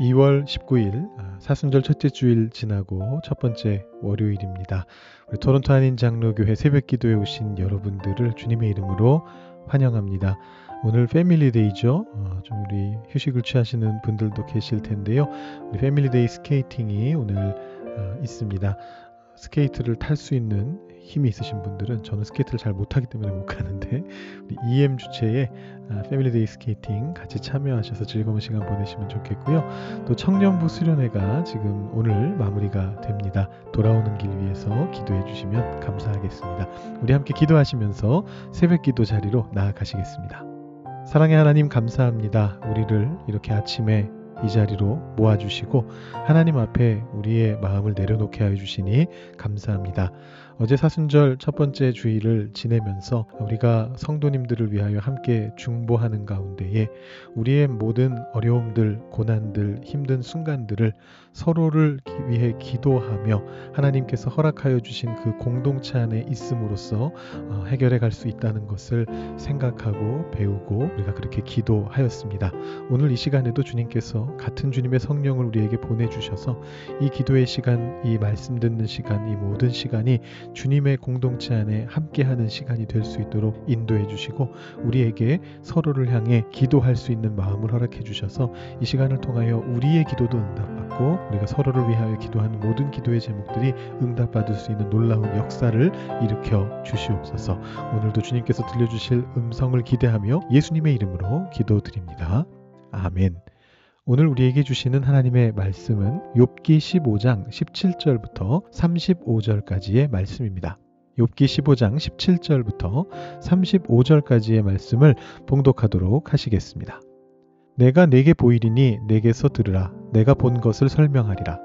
2월 19일 아, 사순절 첫째 주일 지나고 첫 번째 월요일입니다. 우리 토론토 한인 장로교회 새벽 기도에 오신 여러분들을 주님의 이름으로 환영합니다. 오늘 Family Day죠. 어, 좀 우리 휴식을 취하시는 분들도 계실 텐데요. 우리 Family Day 스케이팅이 오늘 어, 있습니다. 스케이트를 탈 수 있는 힘이 있으신 분들은 저는 스케이트를 잘 못하기 때문에 못 가는데 우리 EM 주최의 Family Day 스케이팅 같이 참여하셔서 즐거운 시간 보내시면 좋겠고요. 또 청년부 수련회가 지금 오늘 마무리가 됩니다. 돌아오는 길 위해서 기도해 주시면 감사하겠습니다. 우리 함께 기도하시면서 새벽 기도 자리로 나아가시겠습니다. 사랑의 하나님 감사합니다. 우리를 이렇게 아침에 이 자리로 모아주시고 하나님 앞에 우리의 마음을 내려놓게 하여 주시니 감사합니다. 어제 사순절 첫 번째 주일을 지내면서 우리가 성도님들을 위하여 함께 중보하는 가운데에 우리의 모든 어려움들, 고난들, 힘든 순간들을 서로를 위해 기도하며 하나님께서 허락하여 주신 그 공동체 안에 있음으로써 어, 해결해 갈 수 있다는 것을 생각하고 배우고 우리가 그렇게 기도하였습니다. 오늘 이 시간에도 주님께서 같은 주님의 성령을 우리에게 보내주셔서 이 기도의 시간, 이 말씀 듣는 시간, 이 모든 시간이 주님의 공동체 안에 함께하는 시간이 될 수 있도록 인도해 주시고 우리에게 서로를 향해 기도할 수 있는 마음을 허락해 주셔서 이 시간을 통하여 우리의 기도도 응답받고 우리가 서로를 위하여 기도하는 모든 기도의 제목들이 응답받을 수 있는 놀라운 역사를 일으켜 주시옵소서. 오늘도 주님께서 들려주실 음성을 기대하며 예수님의 이름으로 기도드립니다. 아멘. 오늘 우리에게 주시는 하나님의 말씀은 욥기 15장 17절부터 35절까지의 말씀입니다. 욥기 15장 17절부터 35절까지의 말씀을 봉독하도록 하시겠습니다. 내가 내게 보이리니 내게서 들으라 내가 본 것을 설명하리라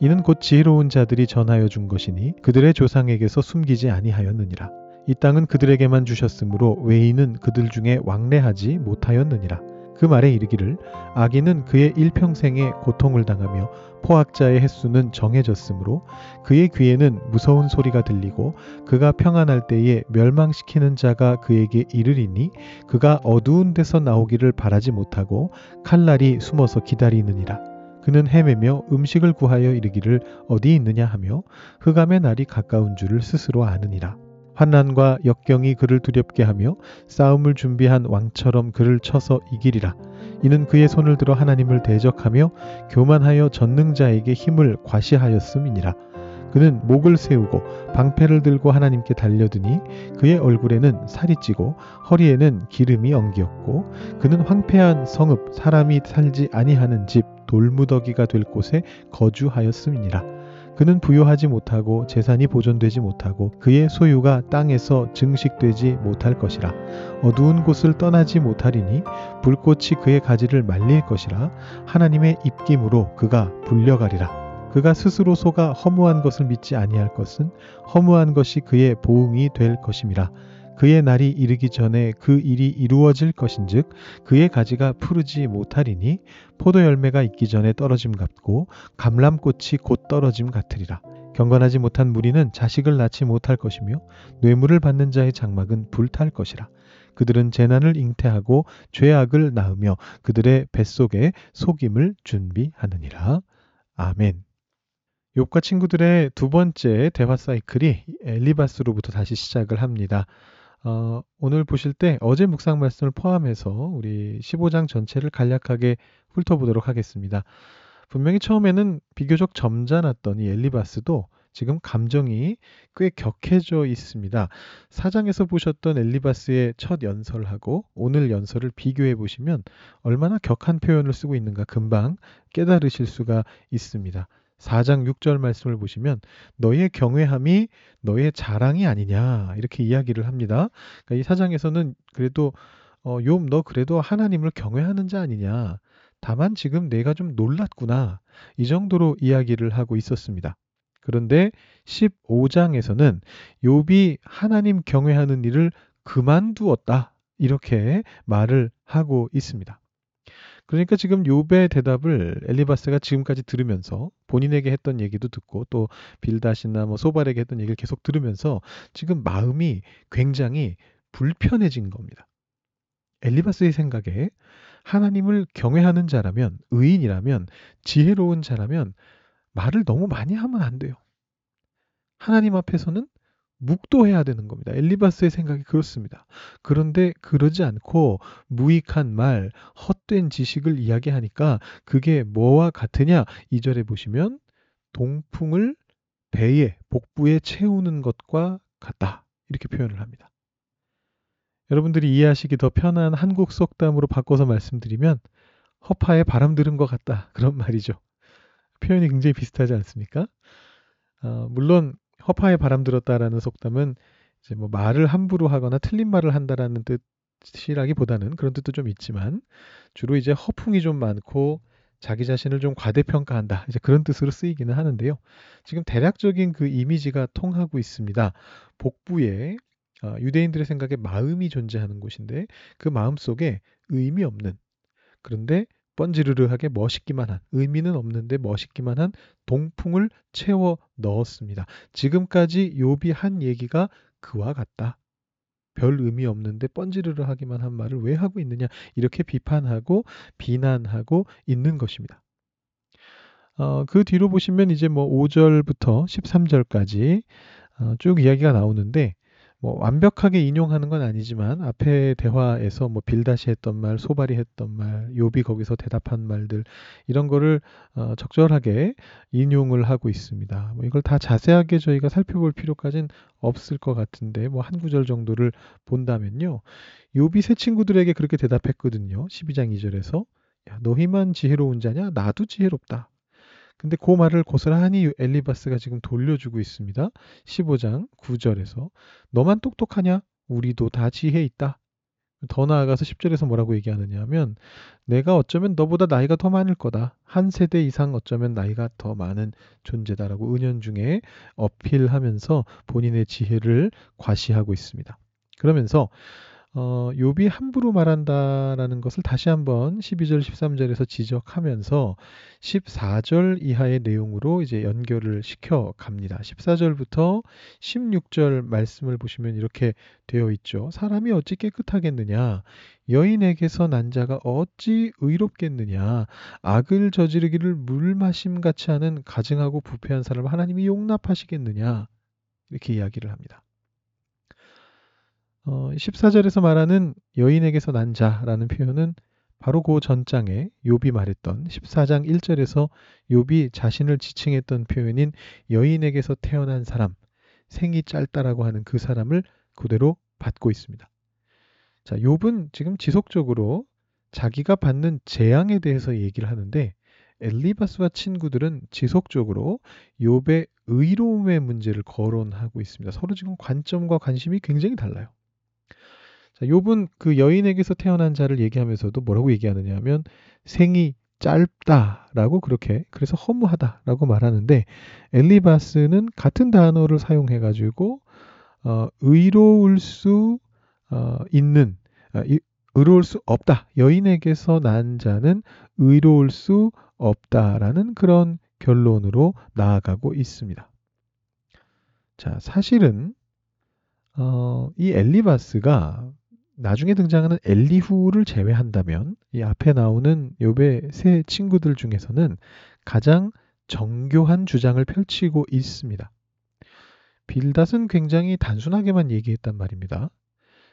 이는 곧 지혜로운 자들이 전하여 준 것이니 그들의 조상에게서 숨기지 아니하였느니라 이 땅은 그들에게만 주셨으므로 외인은 그들 중에 왕래하지 못하였느니라 그 말에 이르기를 아기는 그의 일평생에 고통을 당하며 포악자의 횟수는 정해졌으므로 그의 귀에는 무서운 소리가 들리고 그가 평안할 때에 멸망시키는 자가 그에게 이르리니 그가 어두운 데서 나오기를 바라지 못하고 칼날이 숨어서 기다리느니라. 그는 헤매며 음식을 구하여 이르기를 어디 있느냐 하며 흑암의 날이 가까운 줄을 스스로 아느니라. 환난과 역경이 그를 두렵게 하며 싸움을 준비한 왕처럼 그를 쳐서 이기리라. 이는 그의 손을 들어 하나님을 대적하며 교만하여 전능자에게 힘을 과시하였음이니라. 그는 목을 세우고 방패를 들고 하나님께 달려드니 그의 얼굴에는 살이 찌고 허리에는 기름이 엉기었고 그는 황폐한 성읍 사람이 살지 아니하는 집 돌무더기가 될 곳에 거주하였음이니라. 그는 부여하지 못하고 재산이 보존되지 못하고 그의 소유가 땅에서 증식되지 못할 것이라. 어두운 곳을 떠나지 못하리니 불꽃이 그의 가지를 말릴 것이라. 하나님의 입김으로 그가 불려가리라. 그가 스스로 속아 허무한 것을 믿지 아니할 것은 허무한 것이 그의 보응이 될 것임이라 그의 날이 이르기 전에 그 일이 이루어질 것인즉 그의 가지가 푸르지 못하리니 포도 열매가 있기 전에 떨어짐 같고 감람꽃이 곧 떨어짐 같으리라. 경건하지 못한 무리는 자식을 낳지 못할 것이며 뇌물을 받는 자의 장막은 불탈 것이라. 그들은 재난을 잉태하고 죄악을 낳으며 그들의 뱃속에 속임을 준비하느니라. 아멘. 욥과 친구들의 두 번째 대화 사이클이 엘리바스로부터 다시 시작을 합니다. 어, 오늘 보실 때 어제 묵상 말씀을 포함해서 우리 15장 전체를 간략하게 훑어보도록 하겠습니다. 분명히 처음에는 비교적 점잖았던 이 엘리바스도 지금 감정이 꽤 격해져 있습니다. 사장에서 보셨던 엘리바스의 첫 연설하고 오늘 연설을 비교해 보시면 얼마나 격한 표현을 쓰고 있는가 금방 깨달으실 수가 있습니다. 4장 6절 말씀을 보시면 너의 경외함이 너의 자랑이 아니냐 이렇게 이야기를 합니다. 그러니까 이 사장에서는 그래도 어, 욥 너 그래도 하나님을 경외하는 자 아니냐. 다만 지금 내가 좀 놀랐구나. 이 정도로 이야기를 하고 있었습니다. 그런데 15장에서는 욥이 하나님 경외하는 일을 그만두었다. 이렇게 말을 하고 있습니다. 그러니까 지금 요배 대답을 엘리바스가 지금까지 들으면서 본인에게 했던 얘기도 듣고 또 빌다시나 뭐 소발에게 했던 얘기를 계속 들으면서 지금 마음이 굉장히 불편해진 겁니다. 엘리바스의 생각에 하나님을 경외하는 자라면 의인이라면 지혜로운 자라면 말을 너무 많이 하면 안 돼요. 하나님 앞에서는 묵도해야 되는 겁니다. 엘리바스의 생각이 그렇습니다. 그런데 그러지 않고 무익한 말, 헛된 지식을 이야기하니까 그게 뭐와 같으냐? 이절에 보시면 동풍을 배에 복부에 채우는 것과 같다. 이렇게 표현을 합니다. 여러분들이 이해하시기 더 편한 한국 속담으로 바꿔서 말씀드리면 허파에 바람 들은 것 같다. 그런 말이죠. 표현이 굉장히 비슷하지 않습니까? 어, 물론 허파에 바람 들었다라는 속담은 이제 뭐 말을 함부로 하거나 틀린 말을 한다라는 뜻이라기보다는 그런 뜻도 좀 있지만 주로 이제 허풍이 좀 많고 자기 자신을 좀 과대평가한다. 이제 그런 뜻으로 쓰이기는 하는데요. 지금 대략적인 그 이미지가 통하고 있습니다. 복부에 어, 유대인들의 생각에 마음이 존재하는 곳인데 그 마음 속에 의미 없는 그런데 번지르르하게 멋있기만 한 의미는 없는데 멋있기만 한 동풍을 채워 넣었습니다. 지금까지 욥이 한 얘기가 그와 같다. 별 의미 없는데 번지르르 하기만 한 말을 왜 하고 있느냐 이렇게 비판하고 비난하고 있는 것입니다. 어, 그 뒤로 보시면 이제 뭐 5절부터 13절까지 어, 쭉 이야기가 나오는데 뭐 완벽하게 인용하는 건 아니지만 앞에 대화에서 뭐 빌다시 했던 말, 소발이 했던 말, 요비 거기서 대답한 말들 이런 거를 어, 적절하게 인용을 하고 있습니다. 뭐 이걸 다 자세하게 저희가 살펴볼 필요까지는 없을 것 같은데 뭐 한 구절 정도를 본다면요. 요비 세 친구들에게 그렇게 대답했거든요. 12장 2절에서 야, 너희만 지혜로운 자냐? 나도 지혜롭다. 근데 그 말을 고스란히 엘리바스가 지금 돌려주고 있습니다. 15장 9절에서 너만 똑똑하냐? 우리도 다 지혜 있다. 더 나아가서 10절에서 뭐라고 얘기하느냐 하면 내가 어쩌면 너보다 나이가 더 많을 거다. 한 세대 이상 어쩌면 나이가 더 많은 존재다라고 은연중에 어필하면서 본인의 지혜를 과시하고 있습니다. 그러면서 어, 욥이 함부로 말한다라는 것을 다시 한번 12절 13절에서 지적하면서 14절 이하의 내용으로 이제 연결을 시켜 갑니다. 14절부터 16절 말씀을 보시면 이렇게 되어 있죠. 사람이 어찌 깨끗하겠느냐? 여인에게서 난 자가 어찌 의롭겠느냐? 악을 저지르기를 물 마심 같이 하는 가증하고 부패한 사람을 하나님이 용납하시겠느냐? 이렇게 이야기를 합니다. 어, 14절에서 말하는 여인에게서 난 자라는 표현은 바로 그 전장에 욥이 말했던 14장 1절에서 욥이 자신을 지칭했던 표현인 여인에게서 태어난 사람, 생이 짧다라고 하는 그 사람을 그대로 받고 있습니다. 자, 욥은 지금 지속적으로 자기가 받는 재앙에 대해서 얘기를 하는데 엘리바스와 친구들은 지속적으로 욥의 의로움의 문제를 거론하고 있습니다. 서로 지금 관점과 관심이 굉장히 달라요. 자, 욥은 그 여인에게서 태어난 자를 얘기하면서도 뭐라고 얘기하느냐 하면 생이 짧다라고 그렇게 그래서 허무하다라고 말하는데 엘리바스는 같은 단어를 사용해 가지고 어, 의로울 수 어, 있는 어, 이, 의로울 수 없다. 여인에게서 난 자는 의로울 수 없다라는 그런 결론으로 나아가고 있습니다. 자, 사실은 어, 이 엘리바스가 나중에 등장하는 엘리후를 제외한다면 이 앞에 나오는 욥의 세 친구들 중에서는 가장 정교한 주장을 펼치고 있습니다. 빌닷은 굉장히 단순하게만 얘기했단 말입니다.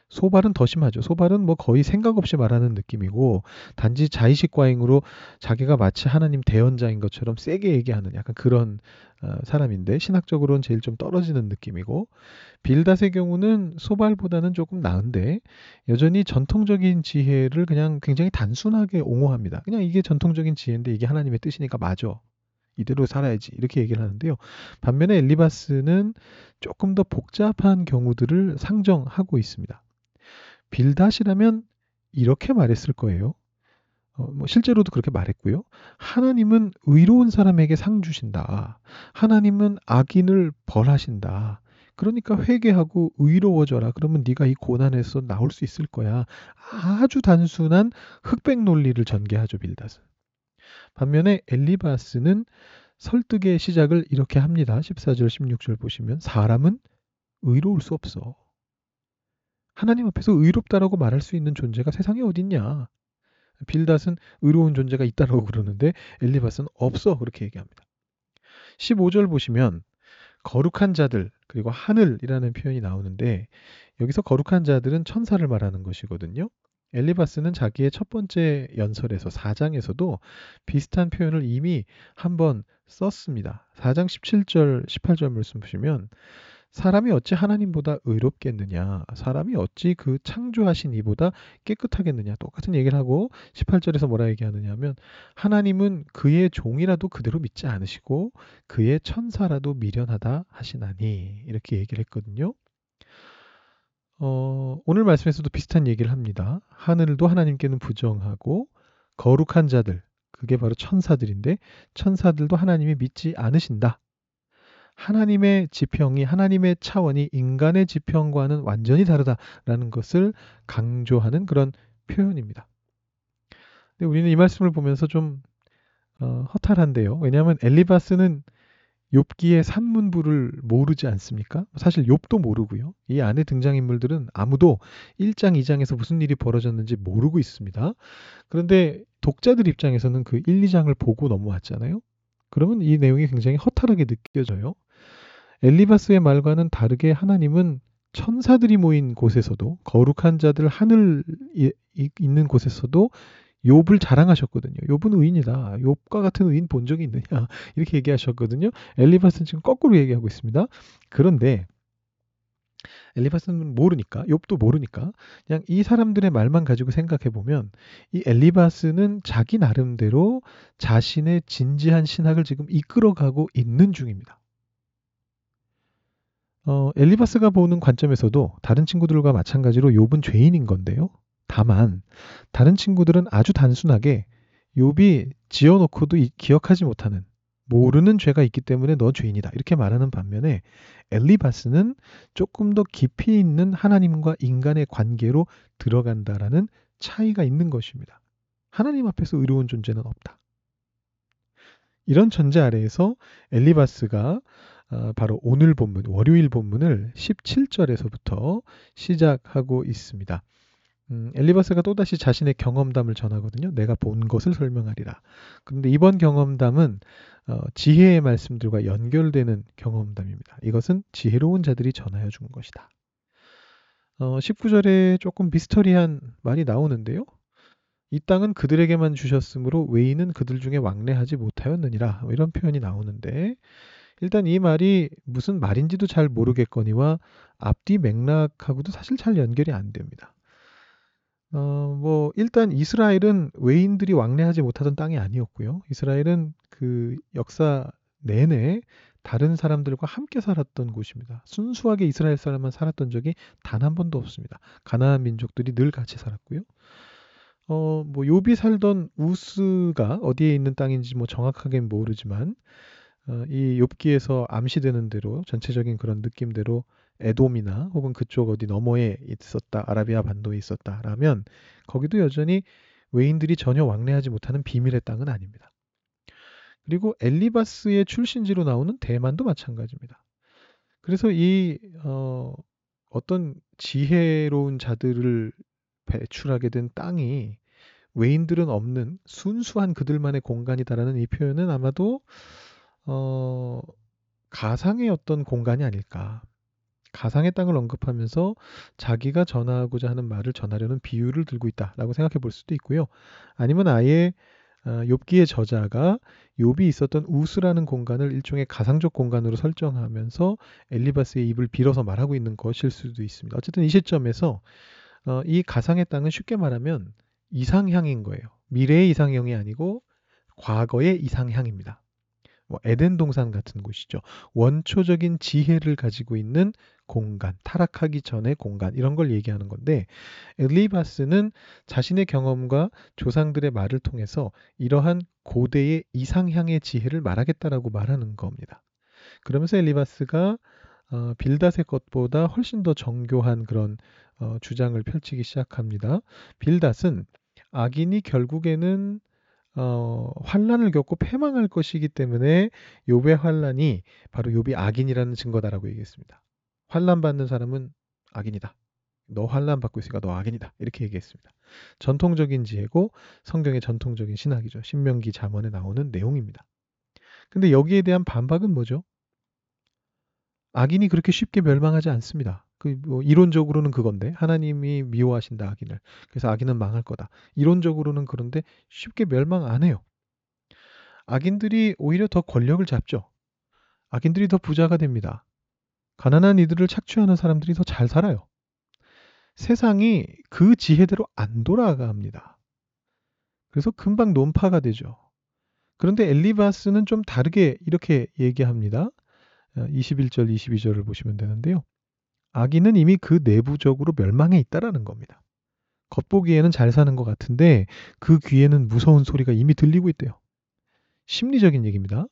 소발은 더 심하죠. 소발은 뭐 거의 생각 없이 말하는 느낌이고 단지 자의식 과잉으로 자기가 마치 하나님 대언자인 것처럼 세게 얘기하는 약간 그런 어, 사람인데 신학적으로는 제일 좀 떨어지는 느낌이고 빌닷의 경우는 소발보다는 조금 나은데 여전히 전통적인 지혜를 그냥 굉장히 단순하게 옹호합니다. 그냥 이게 전통적인 지혜인데 이게 하나님의 뜻이니까 맞아. 이대로 살아야지 이렇게 얘기를 하는데요. 반면에 엘리바스는 조금 더 복잡한 경우들을 상정하고 있습니다. 빌닷이라면 이렇게 말했을 거예요. 어, 뭐 실제로도 그렇게 말했고요. 하나님은 의로운 사람에게 상 주신다. 하나님은 악인을 벌하신다. 그러니까 회개하고 의로워져라. 그러면 네가 이 고난에서 나올 수 있을 거야. 아주 단순한 흑백 논리를 전개하죠, 빌닷은. 반면에 엘리바스는 설득의 시작을 이렇게 합니다. 14절, 16절 보시면 사람은 의로울 수 없어. 하나님 앞에서 의롭다라고 말할 수 있는 존재가 세상에 어딨냐? 빌닷은 의로운 존재가 있다라고 그러는데 엘리바스는 없어 그렇게 얘기합니다. 15절 보시면 거룩한 자들 그리고 하늘이라는 표현이 나오는데 여기서 거룩한 자들은 천사를 말하는 것이거든요. 엘리바스는 자기의 첫 번째 연설에서 4장에서도 비슷한 표현을 이미 한번 썼습니다. 4장 17절, 18절 말씀 보시면 사람이 어찌 하나님보다 의롭겠느냐? 사람이 어찌 그 창조하신 이보다 깨끗하겠느냐? 똑같은 얘기를 하고 18절에서 뭐라 얘기하느냐 하면 하나님은 그의 종이라도 그대로 믿지 않으시고 그의 천사라도 미련하다 하시나니 이렇게 얘기를 했거든요. 어, 오늘 말씀에서도 비슷한 얘기를 합니다. 하늘도 하나님께는 부정하고 거룩한 자들, 그게 바로 천사들인데 천사들도 하나님이 믿지 않으신다. 하나님의 지평이 하나님의 차원이 인간의 지평과는 완전히 다르다라는 것을 강조하는 그런 표현입니다. 근데 우리는 이 말씀을 보면서 좀 어, 허탈한데요. 왜냐하면 엘리바스는 욥기의 산문부를 모르지 않습니까? 사실 욥도 모르고요. 이 안에 등장 인물들은 아무도 1장, 2장에서 무슨 일이 벌어졌는지 모르고 있습니다. 그런데 독자들 입장에서는 그 1, 2장을 보고 넘어왔잖아요. 그러면 이 내용이 굉장히 허탈하게 느껴져요. 엘리바스의 말과는 다르게 하나님은 천사들이 모인 곳에서도 거룩한 자들 하늘 있는 곳에서도 욥을 자랑하셨거든요. 욥은 의인이다. 욥과 같은 의인 본 적이 있느냐 이렇게 얘기하셨거든요. 엘리바스는 지금 거꾸로 얘기하고 있습니다. 그런데 엘리바스는 모르니까 욥도 모르니까 그냥 이 사람들의 말만 가지고 생각해 보면 이 엘리바스는 자기 나름대로 자신의 진지한 신학을 지금 이끌어가고 있는 중입니다. 어, 엘리바스가 보는 관점에서도 다른 친구들과 마찬가지로 욥은 죄인인 건데요. 다만 다른 친구들은 아주 단순하게 욥이 지어놓고도 기억하지 못하는 모르는 죄가 있기 때문에 너 죄인이다 이렇게 말하는 반면에 엘리바스는 조금 더 깊이 있는 하나님과 인간의 관계로 들어간다라는 차이가 있는 것입니다. 하나님 앞에서 의로운 존재는 없다. 이런 전제 아래에서 엘리바스가 어, 바로 오늘 본문, 월요일 본문을 17절에서부터 시작하고 있습니다. 음, 엘리바스가 또다시 자신의 경험담을 전하거든요. 내가 본 것을 설명하리라. 그런데 이번 경험담은 어, 지혜의 말씀들과 연결되는 경험담입니다. 이것은 지혜로운 자들이 전하여 준 것이다. 어, 19절에 조금 미스터리한 말이 나오는데요. 이 땅은 그들에게만 주셨으므로 외인은 그들 중에 왕래하지 못하였느니라. 뭐 이런 표현이 나오는데 일단 이 말이 무슨 말인지도 잘 모르겠거니와 앞뒤 맥락하고도 사실 잘 연결이 안 됩니다. 어, 뭐, 일단 이스라엘은 외인들이 왕래하지 못하던 땅이 아니었고요. 이스라엘은 그 역사 내내 다른 사람들과 함께 살았던 곳입니다. 순수하게 이스라엘 사람만 살았던 적이 단 한 번도 없습니다. 가나안 민족들이 늘 같이 살았고요. 어, 뭐 요비 살던 우스가 어디에 있는 땅인지 뭐 정확하게는 모르지만 어, 이 욥기에서 암시되는 대로 전체적인 그런 느낌대로 에돔이나 혹은 그쪽 어디 너머에 있었다, 아라비아 반도에 있었다라면 거기도 여전히 외인들이 전혀 왕래하지 못하는 비밀의 땅은 아닙니다. 그리고 엘리바스의 출신지로 나오는 대만도 마찬가지입니다. 그래서 이 어, 어떤 지혜로운 자들을 배출하게 된 땅이 외인들은 없는 순수한 그들만의 공간이다라는 이 표현은 아마도 어, 가상의 어떤 공간이 아닐까. 가상의 땅을 언급하면서 자기가 전하고자 하는 말을 전하려는 비유를 들고 있다라고 생각해 볼 수도 있고요. 아니면 아예 어, 욥기의 저자가 욥이 있었던 우스라는 공간을 일종의 가상적 공간으로 설정하면서 엘리바스의 입을 빌어서 말하고 있는 것일 수도 있습니다. 어쨌든 이 시점에서 어, 이 가상의 땅은 쉽게 말하면 이상향인 거예요. 미래의 이상형이 아니고 과거의 이상향입니다. 뭐 에덴 동산 같은 곳이죠. 원초적인 지혜를 가지고 있는 공간, 타락하기 전의 공간 이런 걸 얘기하는 건데 엘리바스는 자신의 경험과 조상들의 말을 통해서 이러한 고대의 이상향의 지혜를 말하겠다라고 말하는 겁니다. 그러면서 엘리바스가 어, 빌닷의 것보다 훨씬 더 정교한 그런 어, 주장을 펼치기 시작합니다. 빌닷은 악인이 결국에는 어, 환란을 겪고 패망할 것이기 때문에 욥의 환란이 바로 욥이 악인이라는 증거다라고 얘기했습니다. 환란 받는 사람은 악인이다. 너 환란 받고 있으니까 너 악인이다. 이렇게 얘기했습니다. 전통적인 지혜고 성경의 전통적인 신학이죠. 신명기 잠언에 나오는 내용입니다. 근데 여기에 대한 반박은 뭐죠? 악인이 그렇게 쉽게 멸망하지 않습니다. 그 뭐 이론적으로는 그건데 하나님이 미워하신다 악인을. 그래서 악인은 망할 거다. 이론적으로는 그런데 쉽게 멸망 안 해요. 악인들이 오히려 더 권력을 잡죠. 악인들이 더 부자가 됩니다. 가난한 이들을 착취하는 사람들이 더 잘 살아요. 세상이 그 지혜대로 안 돌아갑니다. 그래서 금방 논파가 되죠. 그런데 엘리바스는 좀 다르게 이렇게 얘기합니다. 21절, 어, 22절을 보시면 되는데요. 악인은 이미 그 내부적으로 멸망해 있다라는 겁니다. 겉보기에는 잘 사는 것 같은데 그 귀에는 무서운 소리가 이미 들리고 있대요. 심리적인 얘기입니다.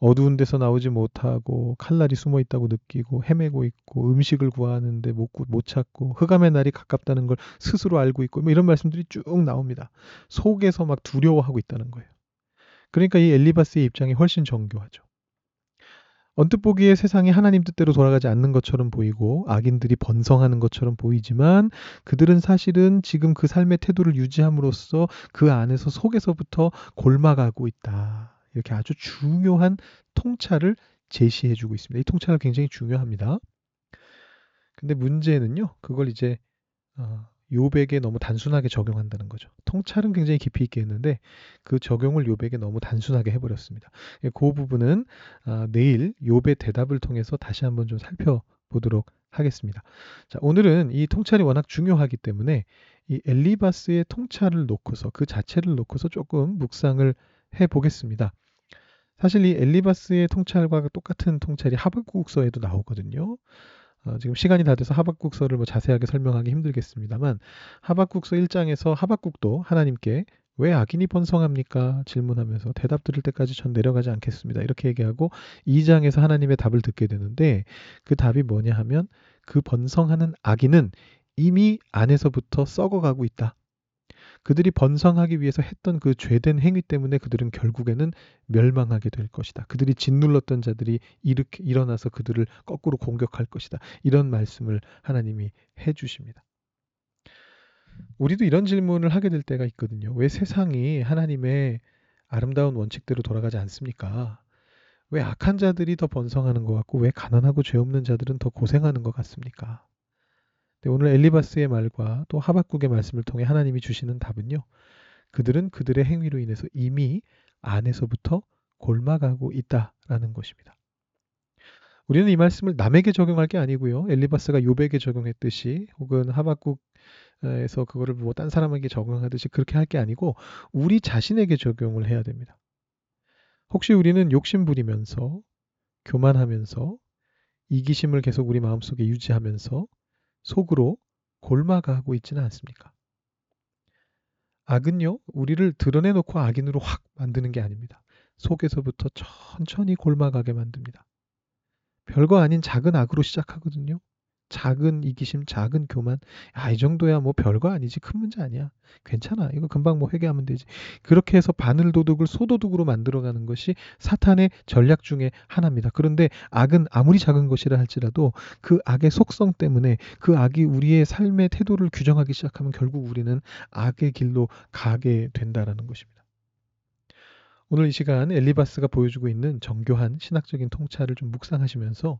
어두운 데서 나오지 못하고 칼날이 숨어 있다고 느끼고 헤매고 있고 음식을 구하는데 못, 못 찾고 흑암의 날이 가깝다는 걸 스스로 알고 있고 뭐 이런 말씀들이 쭉 나옵니다. 속에서 막 두려워하고 있다는 거예요. 그러니까 이 엘리바스의 입장이 훨씬 정교하죠. 언뜻 보기에 세상이 하나님 뜻대로 돌아가지 않는 것처럼 보이고 악인들이 번성하는 것처럼 보이지만 그들은 사실은 지금 그 삶의 태도를 유지함으로써 그 안에서 속에서부터 골마가고 있다. 이렇게 아주 중요한 통찰을 제시해 주고 있습니다. 이 통찰은 굉장히 중요합니다. 근데 문제는요. 그걸 이제 어, 요백에 너무 단순하게 적용한다는 거죠. 통찰은 굉장히 깊이 있게 했는데 그 적용을 요백에 너무 단순하게 해버렸습니다. 예, 그 부분은 아, 내일 요배 대답을 통해서 다시 한번 좀 살펴보도록 하겠습니다. 자, 오늘은 이 통찰이 워낙 중요하기 때문에 이 엘리바스의 통찰을 놓고서 그 자체를 놓고서 조금 묵상을 해 보겠습니다. 사실 이 엘리바스의 통찰과 똑같은 통찰이 하박국서에도 나오거든요. 어, 지금 시간이 다 돼서 하박국서를 뭐 자세하게 설명하기 힘들겠습니다만 하박국서 1장에서 하박국도 하나님께 왜 악인이 번성합니까? 질문하면서 대답 들을 때까지 전 내려가지 않겠습니다. 이렇게 얘기하고 2장에서 하나님의 답을 듣게 되는데 그 답이 뭐냐 하면 그 번성하는 악인은 이미 안에서부터 썩어가고 있다. 그들이 번성하기 위해서 했던 그 죄된 행위 때문에 그들은 결국에는 멸망하게 될 것이다. 그들이 짓눌렀던 자들이 이렇게 일어나서 그들을 거꾸로 공격할 것이다. 이런 말씀을 하나님이 해 주십니다. 우리도 이런 질문을 하게 될 때가 있거든요. 왜 세상이 하나님의 아름다운 원칙대로 돌아가지 않습니까? 왜 악한 자들이 더 번성하는 것 같고 왜 가난하고 죄 없는 자들은 더 고생하는 것 같습니까? 네, 오늘 엘리바스의 말과 또 하박국의 말씀을 통해 하나님이 주시는 답은요. 그들은 그들의 행위로 인해서 이미 안에서부터 골마가고 있다라는 것입니다. 우리는 이 말씀을 남에게 적용할 게 아니고요. 엘리바스가 요백에 적용했듯이 혹은 하박국에서 그거를 뭐 딴 사람에게 적용하듯이 그렇게 할 게 아니고 우리 자신에게 적용을 해야 됩니다. 혹시 우리는 욕심 부리면서 교만하면서 이기심을 계속 우리 마음속에 유지하면서 속으로 골마가고 있지는 않습니까? 악은요, 우리를 드러내놓고 악인으로 확 만드는 게 아닙니다. 속에서부터 천천히 골마가게 만듭니다. 별거 아닌 작은 악으로 시작하거든요. 작은 이기심, 작은 교만. 아, 이 정도야 뭐 별거 아니지. 큰 문제 아니야. 괜찮아. 이거 금방 뭐 회개하면 되지. 그렇게 해서 바늘 도둑을 소도둑으로 만들어가는 것이 사탄의 전략 중에 하나입니다. 그런데 악은 아무리 작은 것이라 할지라도 그 악의 속성 때문에 그 악이 우리의 삶의 태도를 규정하기 시작하면 결국 우리는 악의 길로 가게 된다라는 것입니다. 오늘 이 시간 엘리바스가 보여주고 있는 정교한 신학적인 통찰을 좀 묵상하시면서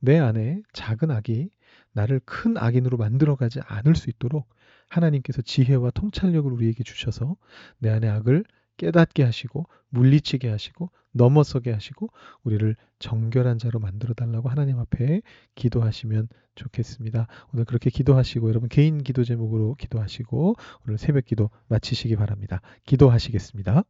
내 안에 작은 악이 나를 큰 악인으로 만들어가지 않을 수 있도록 하나님께서 지혜와 통찰력을 우리에게 주셔서 내 안의 악을 깨닫게 하시고 물리치게 하시고 넘어서게 하시고 우리를 정결한 자로 만들어 달라고 하나님 앞에 기도하시면 좋겠습니다. 오늘 그렇게 기도하시고 여러분 개인 기도 제목으로 기도하시고 오늘 새벽 기도 마치시기 바랍니다. 기도하시겠습니다.